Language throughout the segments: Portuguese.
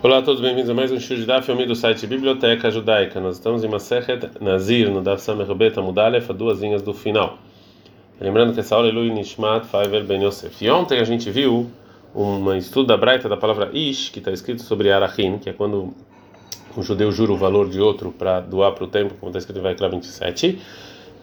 Olá a todos, bem-vindos a mais um show de Daf, do site Biblioteca Judaica. Nós estamos em Masechet Nazir, no Daf Samer Beta Mudalef, duas linhas do final. Lembrando que essa aula é Lui Nishmat Faivel Ben Yosef. E ontem a gente viu um estudo da Braita da palavra Ish, que está escrito sobre Arachin, que é quando um judeu jura o valor de outro para doar para o templo, como está escrito em Vaikra 27,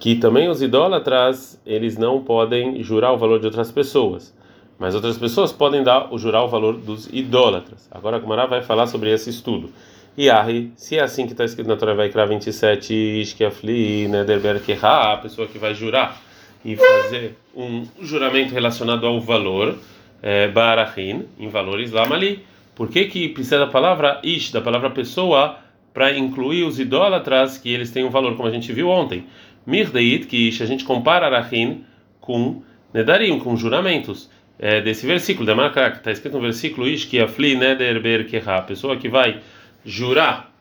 que também os idólatras, eles não podem jurar o valor de outras pessoas. Mas outras pessoas podem dar o jurar o valor dos idólatras. Agora a Gumara vai falar sobre esse estudo. E aí, se é assim que está escrito na Torá Vaikra 27, Ishkeafli, Nederber Keha, a pessoa que vai jurar e fazer um juramento relacionado ao valor, é, Barachin, em valor Islam ali. Por que, que precisa da palavra Ish, da palavra pessoa, para incluir os idólatras que eles têm um valor, como a gente viu ontem? Mirdeit, que Ish, a gente compara Arachin com Nedarim, com juramentos é, desse versículo, está escrito no versículo Ish que afli neder ber a pessoa que vai jurar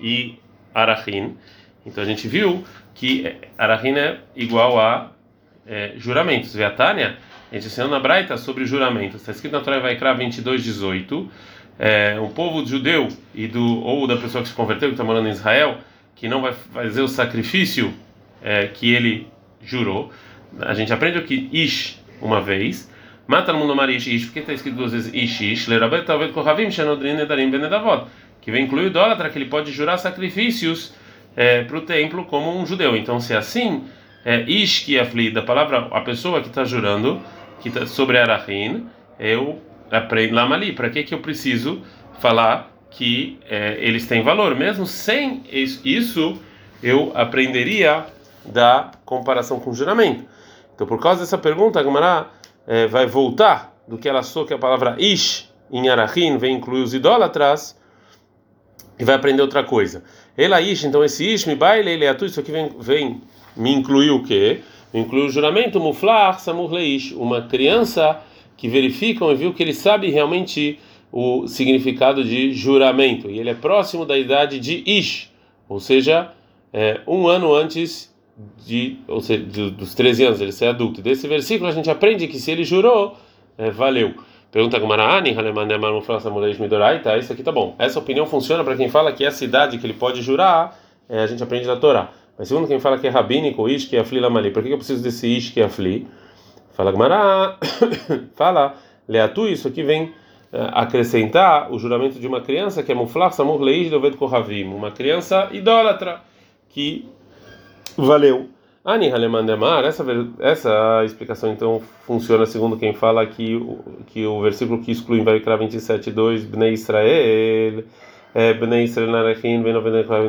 e arachin. Então a gente viu que arachin é igual a é, juramentos. Veatânia, a gente ensinou na Braita sobre juramentos. Está escrito na Torá Vaikra 22, 18. É, um povo judeu e do ou da pessoa que se converteu que está morando em Israel que não vai fazer o sacrifício é, que ele jurou. A gente aprende o que Ish uma vez Mata no mundo marish ish, porque está escrito duas vezes ish ish, lerabet talvez kohavim shenodrin nedarim benedavot, que vem incluir o idólatra, que ele pode jurar sacrifícios é, para o templo como um judeu. Então, se é assim, é, ish que afli, da palavra, a pessoa que está jurando, que tá sobre Arachin, eu aprendo lá ali. Para que, que eu preciso falar que é, eles têm valor? Mesmo sem isso, eu aprenderia da comparação com o juramento. Então, por causa dessa pergunta, a Gemara é, vai voltar do que ela achou que a palavra ish em Arachim vem incluir os idólatras e vai aprender outra coisa. Ela ish, então esse ish me baile ele é isso aqui vem, vem me incluir o quê? Me inclui o juramento muflar samur leish, uma criança que verificam e viu que ele sabe realmente o significado de juramento e ele é próximo da idade de ish, ou seja, é, um ano antes de, ou seja, dos 13 anos, ele ser adulto. Desse versículo a gente aprende que se ele jurou, é, valeu. Pergunta Gumarani, tá? Isso aqui tá bom. Essa opinião funciona para quem fala que essa idade que ele pode jurar, é, a gente aprende da Torá. Mas segundo quem fala que é rabínico, ish que é afli lamali, por que eu preciso desse ish que é afli? Fala Gumará, fala, leatu, isso aqui vem é, acrescentar o juramento de uma criança que é muflar samur leish doved kohavim, uma criança idólatra que Valeu. Ani Halemandemar, essa essa explicação então funciona segundo quem fala que que o versículo que exclui em Vaikra 27:2 Bnei Israel, é, Bnei Israel Narachin,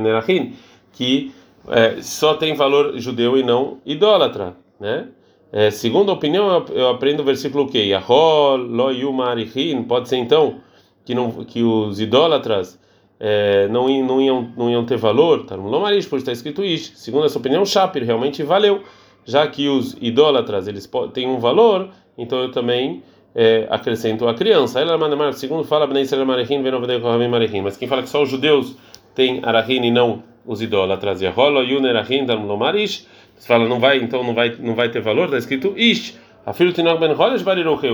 Nerachin, que é, só tem valor judeu e não idólatra, né? É, segundo a opinião, eu, aprendo o versículo que Yahol, Lo Yumarichin, pode ser então que não que os idólatras é, não, não, iam, não iam ter valor, tá no Lomarish, por está escrito isso. Segundo essa opinião, Shapir realmente valeu, já que os idólatras eles têm um valor, então eu também é, acrescento a criança. Ela manda segundo fala mas quem fala que só os judeus têm arahin e não os idólatras, e rola yuner arahin tá no Lomarish, você fala não vai, então não vai, não vai ter valor, está escrito ish. A filho tinok ben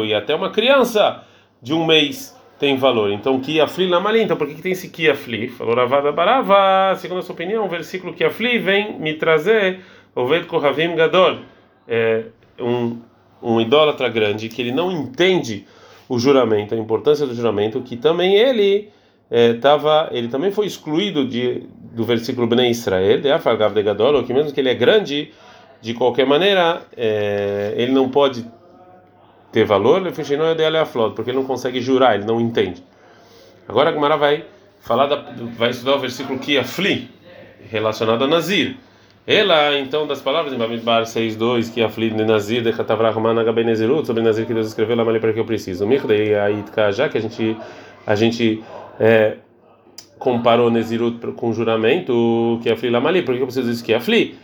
e até uma criança de um mês tem valor. Então, que afli lamali, então por que, que tem esse que afli? Falou Ravada Barava, segundo a sua opinião, o versículo que afli vem me trazer o Ved Kohavim Gadol, é, um, um idólatra grande que ele não entende o juramento, a importância do juramento, que também ele é, ele também foi excluído de, do versículo Bnei Israel, de Afagav de Gadol, que mesmo que ele é grande, de qualquer maneira, é, ele não pode ter valor, porque ele não consegue jurar, ele não entende. Agora a Gemara vai falar da, vai estudar o versículo que afli relacionado a Nazir. Ela, então, das palavras em Bamidbar 6.2, que afli de Nazir, de Katavrahman Agabenezirut, sobre Nazir que Deus escreveu lá para que eu preciso. Mirdei Aitka, já que a gente, a gente é, comparou Nezirut com juramento, que afli Lamali, por que eu preciso disso que afli?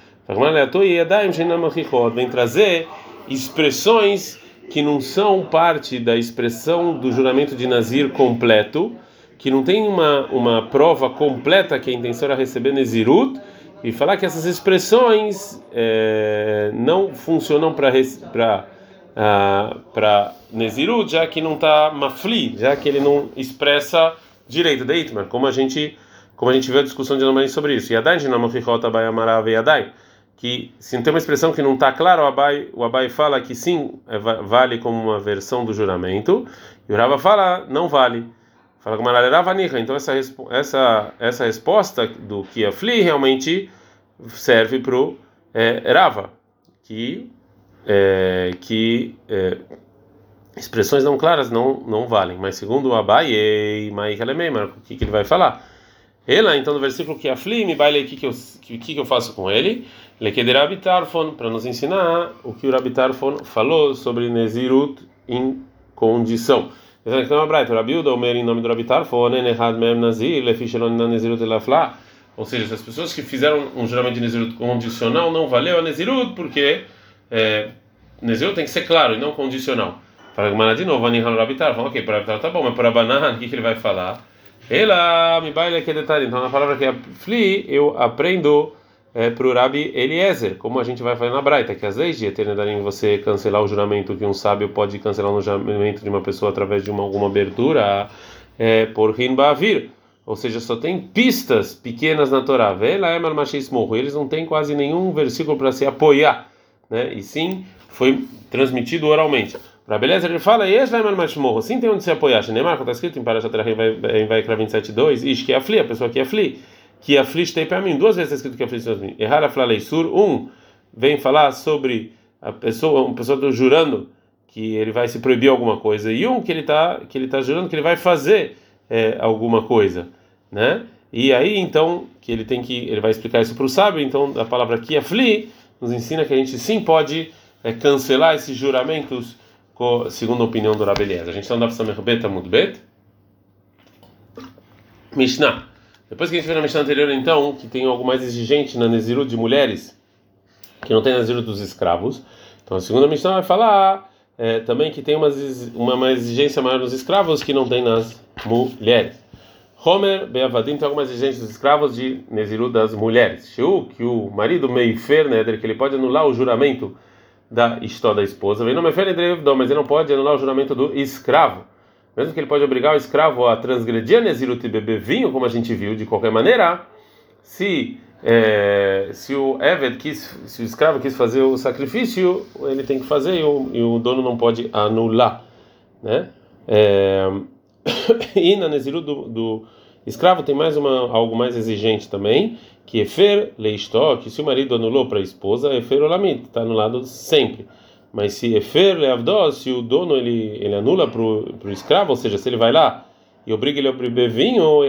Vem trazer expressões que não são parte da expressão do juramento de Nazir completo, que não tem uma, uma prova completa que a intenção era receber Nezirut, e falar que essas expressões é, não funcionam para para uh, Nezirut, já que não está mafli, já que ele não expressa direito de Itmar, como a gente como a gente viu a discussão de Anomalim sobre isso. Yadai Jinamochichot Abai Amarav Yadai, que se tem uma expressão que não está clara, o Abai, o Abai fala que sim, é, vale como uma versão do juramento, e o Rava fala não vale. Fala como Rava Então essa, essa, essa resposta do que afli realmente serve para o é, Rava, que, é, que é, expressões não claras não, não valem. Mas segundo o Abai, o que, que ele vai falar? Ela, então, no versículo que afli, me baile, o que, eu, que, que eu faço com ele? Lekederabitarfon, para nos ensinar o que o Rabitarfon falou sobre Nezirut em condição. Então, a Braita, Rabiuda, o em nome do Rabitarfon, Enehad Mem Nazir, Lefishelon Nezirut Elafla. Ou seja, as pessoas que fizeram um juramento de Nezirut condicional não valeu a Nezirut, porque é, Nezirut tem que ser claro e não condicional. Fala de novo, Anihan Rabitarfon, ok, para Rabitar tá bom, mas para Banan, o que, que ele vai falar? Ela me baile que detalhe. Então, na palavra que é fli, eu aprendo é, para o Rabi Eliezer, como a gente vai fazer na Braita, que às vezes de eternidade você cancelar o juramento que um sábio pode cancelar no juramento de uma pessoa através de uma, alguma abertura é, por Rinbavir. Ou seja, só tem pistas pequenas na Torá. Vela é morro. Eles não têm quase nenhum versículo para se apoiar, né? E sim foi transmitido oralmente. Para beleza ele fala, e vai mais morro. Sim, tem onde se apoiar. Neymar, está escrito em Parashat em Vaikra 27:2, ish que afli, a pessoa que afli, que aflige tem para mim. Duas vezes está escrito que aflige para mim. Errar a. Um vem falar sobre a pessoa, uma pessoa jurando que ele vai se proibir alguma coisa e um que ele está que ele tá jurando que ele vai fazer é, alguma coisa, né? E aí então que ele tem que ele vai explicar isso para o sábio. Então a palavra que afli nos ensina que a gente sim pode é, cancelar esses juramentos segundo a opinião do Rabelias. A gente está no Daf Bet Amud Bet. Mishnah. Depois que a gente vê na Mishnah anterior, então, que tem algo mais exigente na Nezirut de mulheres, que não tem Nezirut dos escravos. Então, a segunda Mishnah vai falar é, também que tem uma, uma, exigência maior nos escravos que não tem nas mulheres. Homer Beavadim tem alguma exigência dos escravos de Nezirut das mulheres. Shiu, que o marido Meifer, né, que ele pode anular o juramento da história da esposa. Vem não mas ele não pode anular o juramento do escravo. Mesmo que ele pode obrigar o escravo a transgredir a Nezirut e beber vinho, como a gente viu, de qualquer maneira, se é, se o Eved quis, se o escravo quis fazer o sacrifício, ele tem que fazer e o, e o dono não pode anular, né? É, e na Nezirut do, do Escravo tem mais uma algo mais exigente também, que efer leistó, que se o marido anulou para a esposa, efer olamit, está anulado sempre. Mas se efer leavdó, se o dono ele ele anula para o escravo, ou seja, se ele vai lá e obriga ele a beber vinho,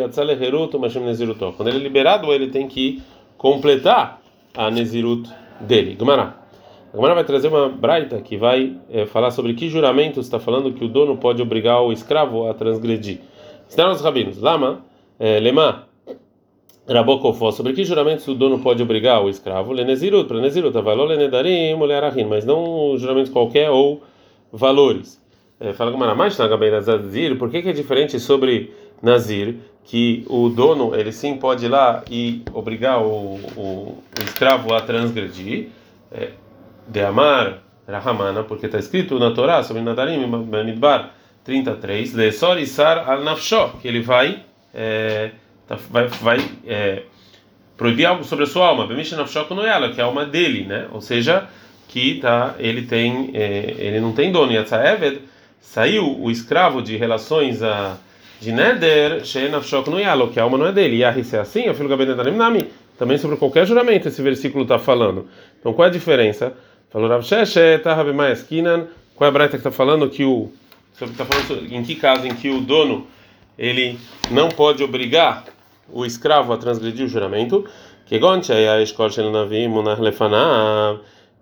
quando ele é liberado, ele tem que completar a nezirut dele. Gumará. A vai trazer uma braita que vai é, falar sobre que juramento está falando que o dono pode obrigar o escravo a transgredir. Estão os rabinos. Lama é, Lema, Rabokofó, sobre que juramentos o dono pode obrigar o escravo? Lenezirut, para Nezirut, avaló lenedarim, mulher mas não juramentos qualquer ou valores. É, fala com Maramach, Nazir, por que, que é diferente sobre Nazir, que o dono, ele sim pode ir lá e obrigar o, o, o escravo a transgredir, é, de amar Rahamana, porque está escrito na Torá sobre Nadarim, Midbar 33, Lesor Isar al Nafsho, que ele vai é, tá, vai, vai é, proibir algo sobre a sua alma, é que é a alma dele, né? Ou seja, que tá, ele tem, é, ele não tem dono. Yatzaeved saiu o escravo de relações a de Neder, Yalo, que a alma não é dele. E a é assim, a filho também sobre qualquer juramento esse versículo está falando. Então qual é a diferença? Falou Rav qual é a braita que está falando que o. Está falando em que caso em que o dono ele não pode obrigar o escravo a transgredir o juramento, que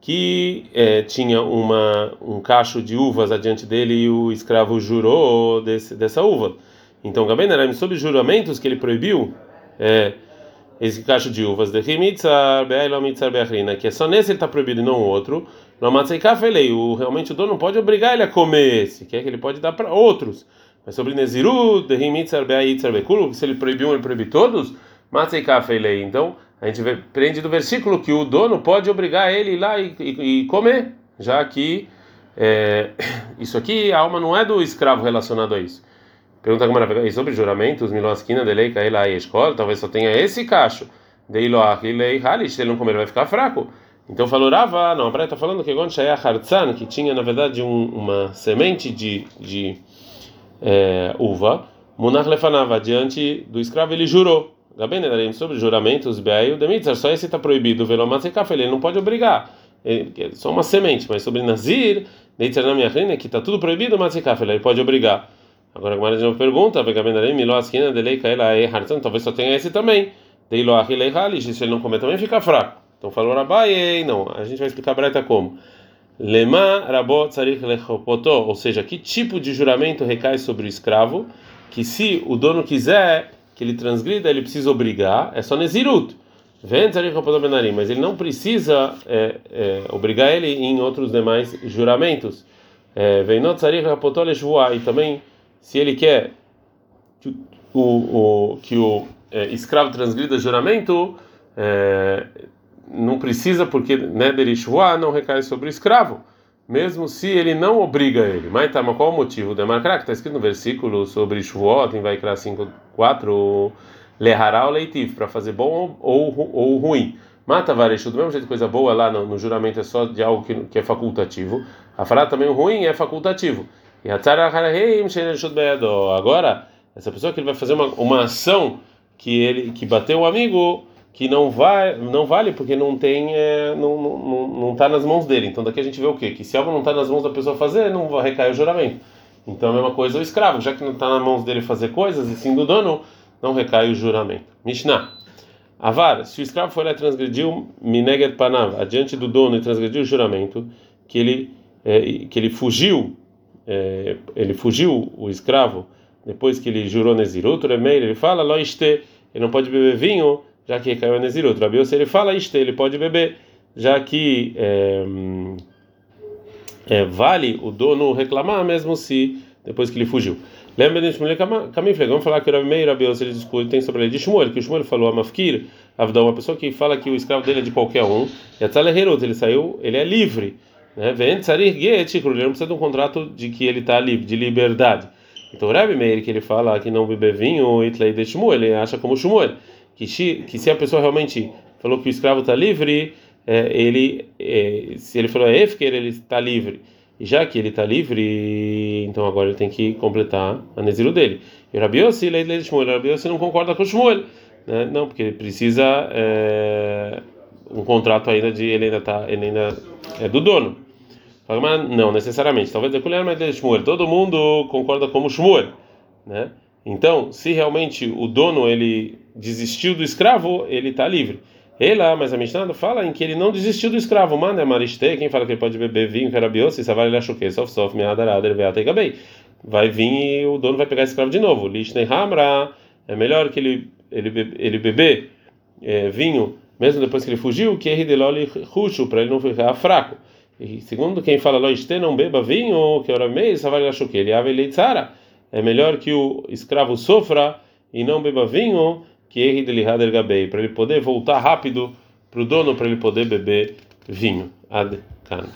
que é, tinha uma, um cacho de uvas adiante dele e o escravo jurou desse, dessa uva. Então, Gaben era sobre juramentos que ele proibiu é, esse cacho de uvas de que é só nesse ele está proibido e não o outro. O, realmente o dono não pode obrigar ele a comer esse, que é que ele pode dar para outros. Mas sobre Nezirut, se ele proibiu um, ele proibiu todos, então a gente prende do versículo que o dono pode obrigar ele ir lá e, e, e comer, já que é, isso aqui, a alma não é do escravo relacionado a isso. Pergunta e sobre juramentos, miloskina delei kaela escola, talvez só tenha esse cacho. Dei loach lei halish, se ele não comer vai ficar fraco. Então falou Rava, não, a está falando que quando Shaya Hartzan, que tinha na verdade um, uma semente de, de é, uva, Munach lefanava diante do escravo, ele jurou. Gabenedarim sobre juramentos, Beaio, Demitzar, só esse está proibido, Velomatzekaf, ele não pode obrigar. É só uma semente, mas sobre Nazir, Deitzar na minha que está tudo proibido, Matzekaf, ele pode obrigar. Agora a Gemara de novo pergunta, Vegabenedarim, Miló, Askina, Delei, Kaela, Hartzan, talvez só tenha esse também. Deilo, Achilei, Halish, se ele não comer também fica fraco. Então falou Rabai, não, a gente vai explicar a Braita como. Lema rabot tzarich ou seja, que tipo de juramento recai sobre o escravo, que se o dono quiser que ele transgrida, ele precisa obrigar, é só nezirut. Vem mas ele não precisa é, é, obrigar ele em outros demais juramentos. É, vem not tzarich e também, se ele quer que o, o, que o é, escravo transgrida juramento, é, não precisa, porque Neder Ishua não recai sobre o escravo, mesmo se ele não obriga ele. Mas tá, mas qual o motivo? Demarcar, que está escrito no versículo sobre Shavuot, em Vaikra 5, 4, Lehará o leitiv, para fazer bom ou, ou, ruim. Mata varechu, do mesmo jeito coisa boa lá no, no, juramento é só de algo que, que é facultativo. A falar também ruim é facultativo. E agora, essa pessoa que ele vai fazer uma, uma ação que ele que bateu o amigo que não vai não vale porque não tem é, não não não está nas mãos dele. Então daqui a gente vê o quê? Que se algo não está nas mãos da pessoa fazer não vai recair o juramento. Então a mesma coisa o escravo. Já que não está nas mãos dele fazer coisas e sim do dono não recai o juramento. Mishnah. Avar se o escravo foi lá e transgrediu mineger panav adiante do dono e transgrediu o juramento que ele é, que ele fugiu é, ele fugiu o escravo depois que ele jurou Nezirut, ele fala, loiste, ele não pode beber vinho já que caiu a Nezirut. Rabi Yossi ele fala isto, ele pode beber, já que é, é, vale o dono reclamar mesmo se depois que ele fugiu. Lembra de Shmuel Kamifle, vamos falar que o Rabi Meir Rabi Yossi ele discutem sobre a lei de Shmuel, que o Shmuel falou a Mafkir, Avdão, uma pessoa que fala que o escravo dele é de qualquer um, e a ele saiu, ele é livre. Né? Vem Tzarir Get, ele não precisa de um contrato de que ele está livre, de liberdade. Então o Rabi Meir, que ele fala que não beber vinho, Itlei de Shmuel, ele acha como Shmuel que, que se a pessoa realmente falou que o escravo está livre, é, ele, é, se ele falou é Efker, ele está livre. E já que ele está livre, então agora ele tem que completar a Neziro dele. E o Rabiossi, lei de Shmuel, Rabiossi não concorda com o Shmuel. Né? Não, porque ele precisa é, um contrato ainda de ele ainda tá, ele ainda é do dono. Mas não necessariamente. Talvez de colher, mas de Shmuel. Todo mundo concorda como Shmuel, né? Então, se realmente o dono ele desistiu do escravo, ele está livre. Ela, mas a Mishnah fala em que ele não desistiu do escravo. Manda é mariste, quem fala que ele pode beber vinho, carabioso, se vai ele achou que sof sof gabei. Vai vir e o dono vai pegar esse escravo de novo. Lishnei hamra, é melhor que ele ele ele beber é, vinho mesmo depois que ele fugiu, que é deloli ruxo para ele não ficar fraco. E segundo quem fala loiste, não beba vinho, que hora meia, vai achou que ele ave leitzara. É melhor que o escravo sofra e não beba vinho que erre dele gabei, para ele poder voltar rápido para o dono, para ele poder beber vinho. Ad -kan.